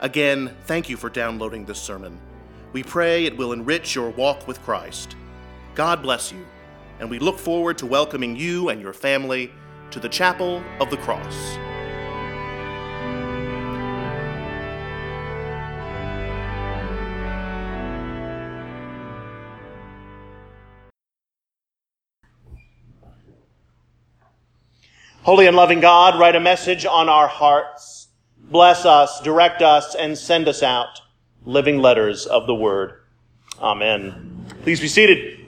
Again, thank you for downloading this sermon. We pray it will enrich your walk with Christ. God bless you, and we look forward to welcoming you and your family to the Chapel of the Cross. Holy and loving God, write a message on our hearts. Bless us, direct us, and send us out living letters of the Word. Amen. Please be seated.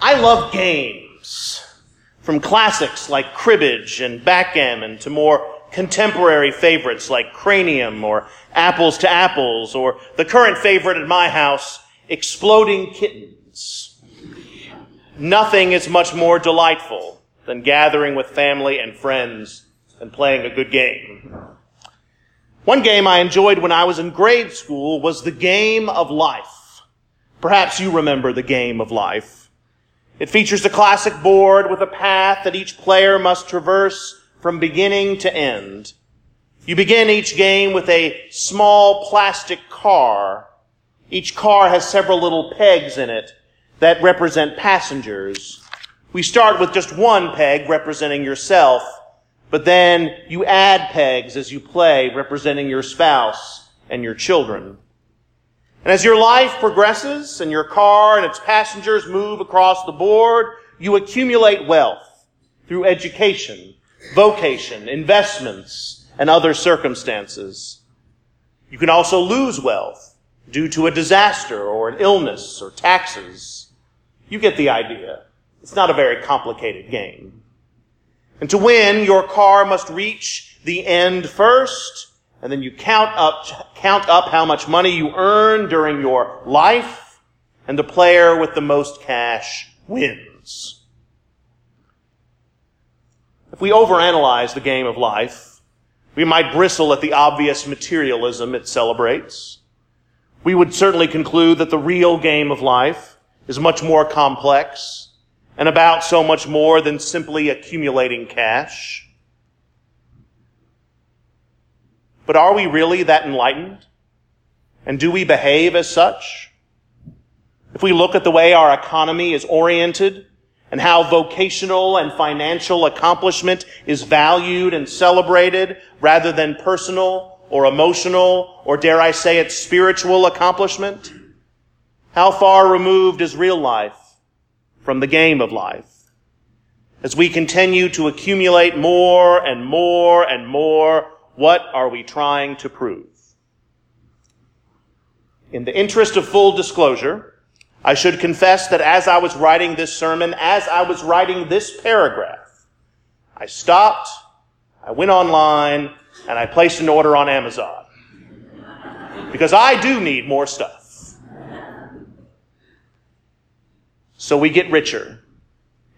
I love games. From classics like cribbage and backgammon to more contemporary favorites like cranium or apples to apples or the current favorite at my house, exploding kittens. Nothing is much more delightful than gathering with family and friends and playing a good game. One game I enjoyed when I was in grade school was the game of life. Perhaps you remember the game of life. It features a classic board with a path that each player must traverse from beginning to end. You begin each game with a small plastic car. Each car has several little pegs in it that represent passengers. We start with just one peg representing yourself, but then you add pegs as you play representing your spouse and your children. And as your life progresses and your car and its passengers move across the board, you accumulate wealth through education, vocation, investments, and other circumstances. You can also lose wealth due to a disaster or an illness or taxes. You get the idea. It's not a very complicated game. And to win, your car must reach the end first, and then you count up, count up how much money you earn during your life, and the player with the most cash wins. If we overanalyze the game of life, we might bristle at the obvious materialism it celebrates. We would certainly conclude that the real game of life is much more complex and about so much more than simply accumulating cash. But are we really that enlightened? And do we behave as such? If we look at the way our economy is oriented and how vocational and financial accomplishment is valued and celebrated rather than personal or emotional or dare I say it spiritual accomplishment, how far removed is real life from the game of life? As we continue to accumulate more and more and more, what are we trying to prove? In the interest of full disclosure, I should confess that as I was writing this sermon, as I was writing this paragraph, I stopped, I went online, and I placed an order on Amazon. Because I do need more stuff. So we get richer.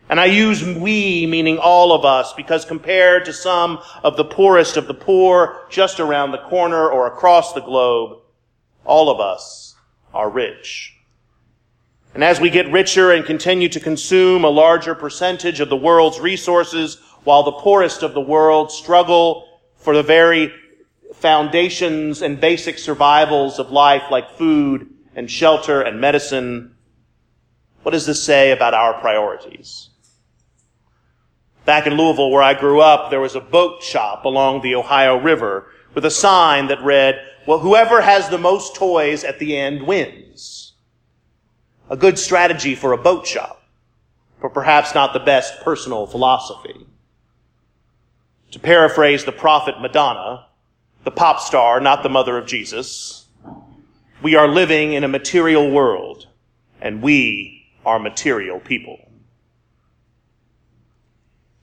And I use we, meaning all of us, because compared to some of the poorest of the poor just around the corner or across the globe, all of us are rich. And as we get richer and continue to consume a larger percentage of the world's resources, while the poorest of the world struggle for the very foundations and basic survivals of life like food and shelter and medicine, what does this say about our priorities? Back in Louisville, where I grew up, there was a boat shop along the Ohio River with a sign that read, well, whoever has the most toys at the end wins. A good strategy for a boat shop, but perhaps not the best personal philosophy. To paraphrase the prophet Madonna, the pop star, not the mother of Jesus, we are living in a material world, and we are material people.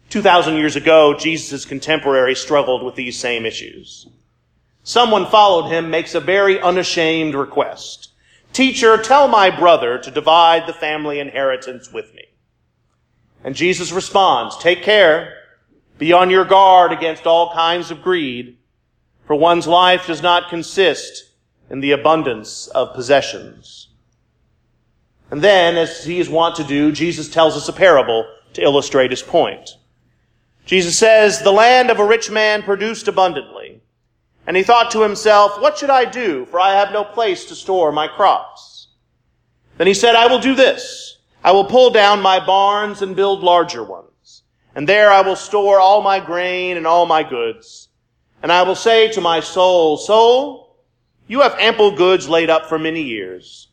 2,000 years ago, Jesus' contemporaries struggled with these same issues. Someone followed him makes a very unashamed request. Teacher, tell my brother to divide the family inheritance with me. And Jesus responds, take care. Be on your guard against all kinds of greed, for one's life does not consist in the abundance of possessions. And then, as he is wont to do, Jesus tells us a parable to illustrate his point. Jesus says, the land of a rich man produced abundantly. And he thought to himself, what should I do? For I have no place to store my crops. Then he said, I will do this. I will pull down my barns and build larger ones. And there I will store all my grain and all my goods. And I will say to my soul, soul, you have ample goods laid up for many years.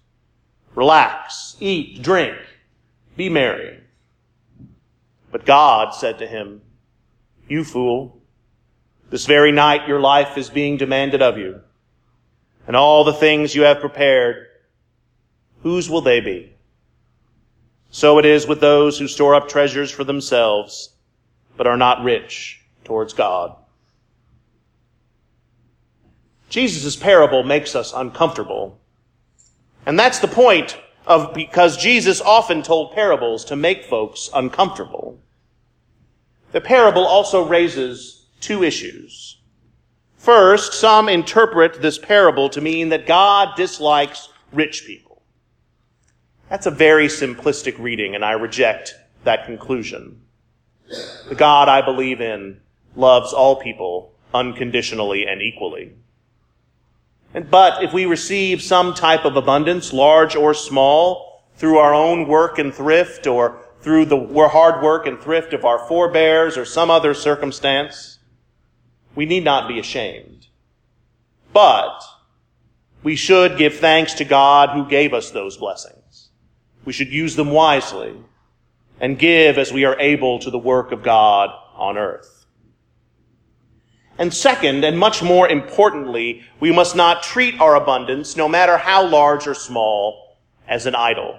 Relax, eat, drink, be merry. But God said to him, you fool, this very night your life is being demanded of you. And all the things you have prepared, whose will they be? So it is with those who store up treasures for themselves, but are not rich towards God. Jesus' parable makes us uncomfortable. And that's the point of because Jesus often told parables to make folks uncomfortable. The parable also raises two issues. First, some interpret this parable to mean that God dislikes rich people. That's a very simplistic reading, and I reject that conclusion. The God I believe in loves all people unconditionally and equally. But if we receive some type of abundance, large or small, through our own work and thrift or through the hard work and thrift of our forebears or some other circumstance, we need not be ashamed. But we should give thanks to God who gave us those blessings. We should use them wisely and give as we are able to the work of God on earth. And second, and much more importantly, we must not treat our abundance, no matter how large or small, as an idol.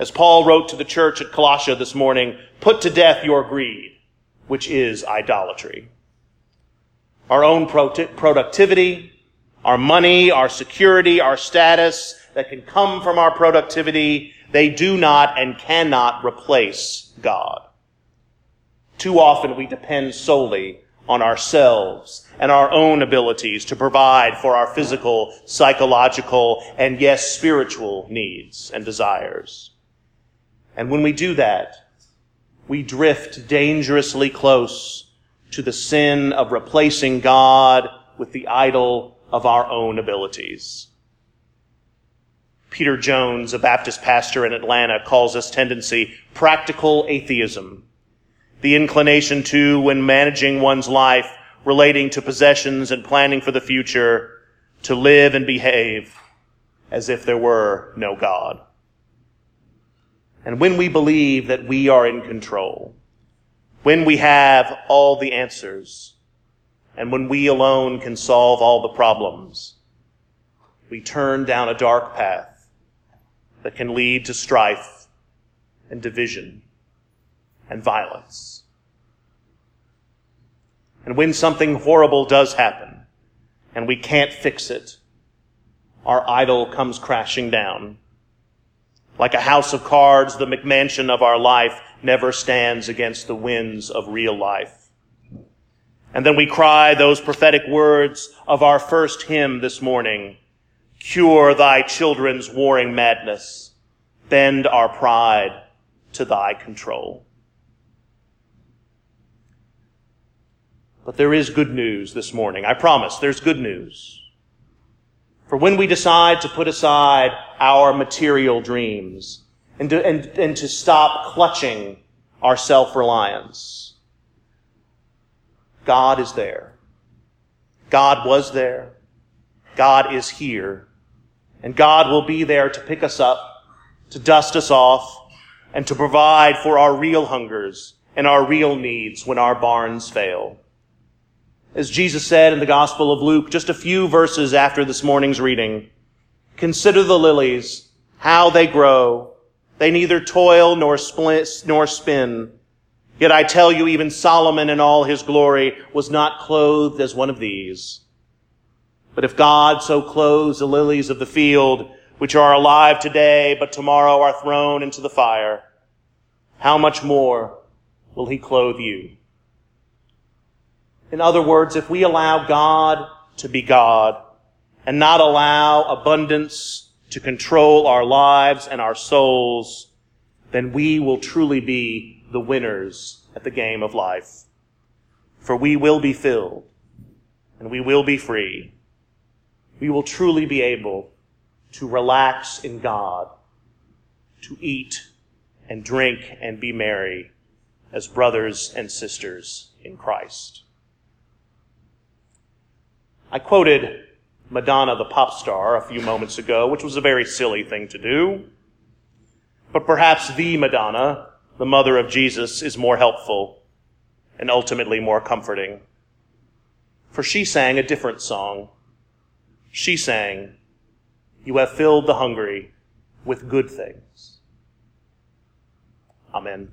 As Paul wrote to the church at Colossae this morning, put to death your greed, which is idolatry. Our own productivity, our money, our security, our status that can come from our productivity, they do not and cannot replace God. Too often we depend solely on ourselves and our own abilities to provide for our physical, psychological, and yes, spiritual needs and desires. And when we do that, we drift dangerously close to the sin of replacing God with the idol of our own abilities. Peter Jones, a Baptist pastor in Atlanta, calls this tendency practical atheism. The inclination to, when managing one's life, relating to possessions and planning for the future, to live and behave as if there were no God. And when we believe that we are in control, when we have all the answers, and when we alone can solve all the problems, we turn down a dark path that can lead to strife and division and violence. And when something horrible does happen and we can't fix it, our idol comes crashing down like a house of cards, the McMansion of our life never stands against the winds of real life. And then we cry those prophetic words of our first hymn this morning. Cure thy children's warring madness. Bend our pride to thy control. But there is good news this morning. I promise there's good news. For when we decide to put aside our material dreams and to, and, and to stop clutching our self-reliance, God is there. God was there. God is here. And God will be there to pick us up, to dust us off, and to provide for our real hungers and our real needs when our barns fail. As Jesus said in the Gospel of Luke, just a few verses after this morning's reading, consider the lilies, how they grow. They neither toil nor split, nor spin. Yet I tell you, even Solomon in all his glory was not clothed as one of these. But if God so clothes the lilies of the field, which are alive today, but tomorrow are thrown into the fire, how much more will he clothe you? In other words, if we allow God to be God and not allow abundance to control our lives and our souls, then we will truly be the winners at the game of life. For we will be filled and we will be free. We will truly be able to relax in God, to eat and drink and be merry as brothers and sisters in Christ. I quoted Madonna the pop star a few moments ago, which was a very silly thing to do. But perhaps the Madonna the mother of Jesus, is more helpful and ultimately more comforting. For she sang a different song. She sang, You have filled the hungry with good things. Amen.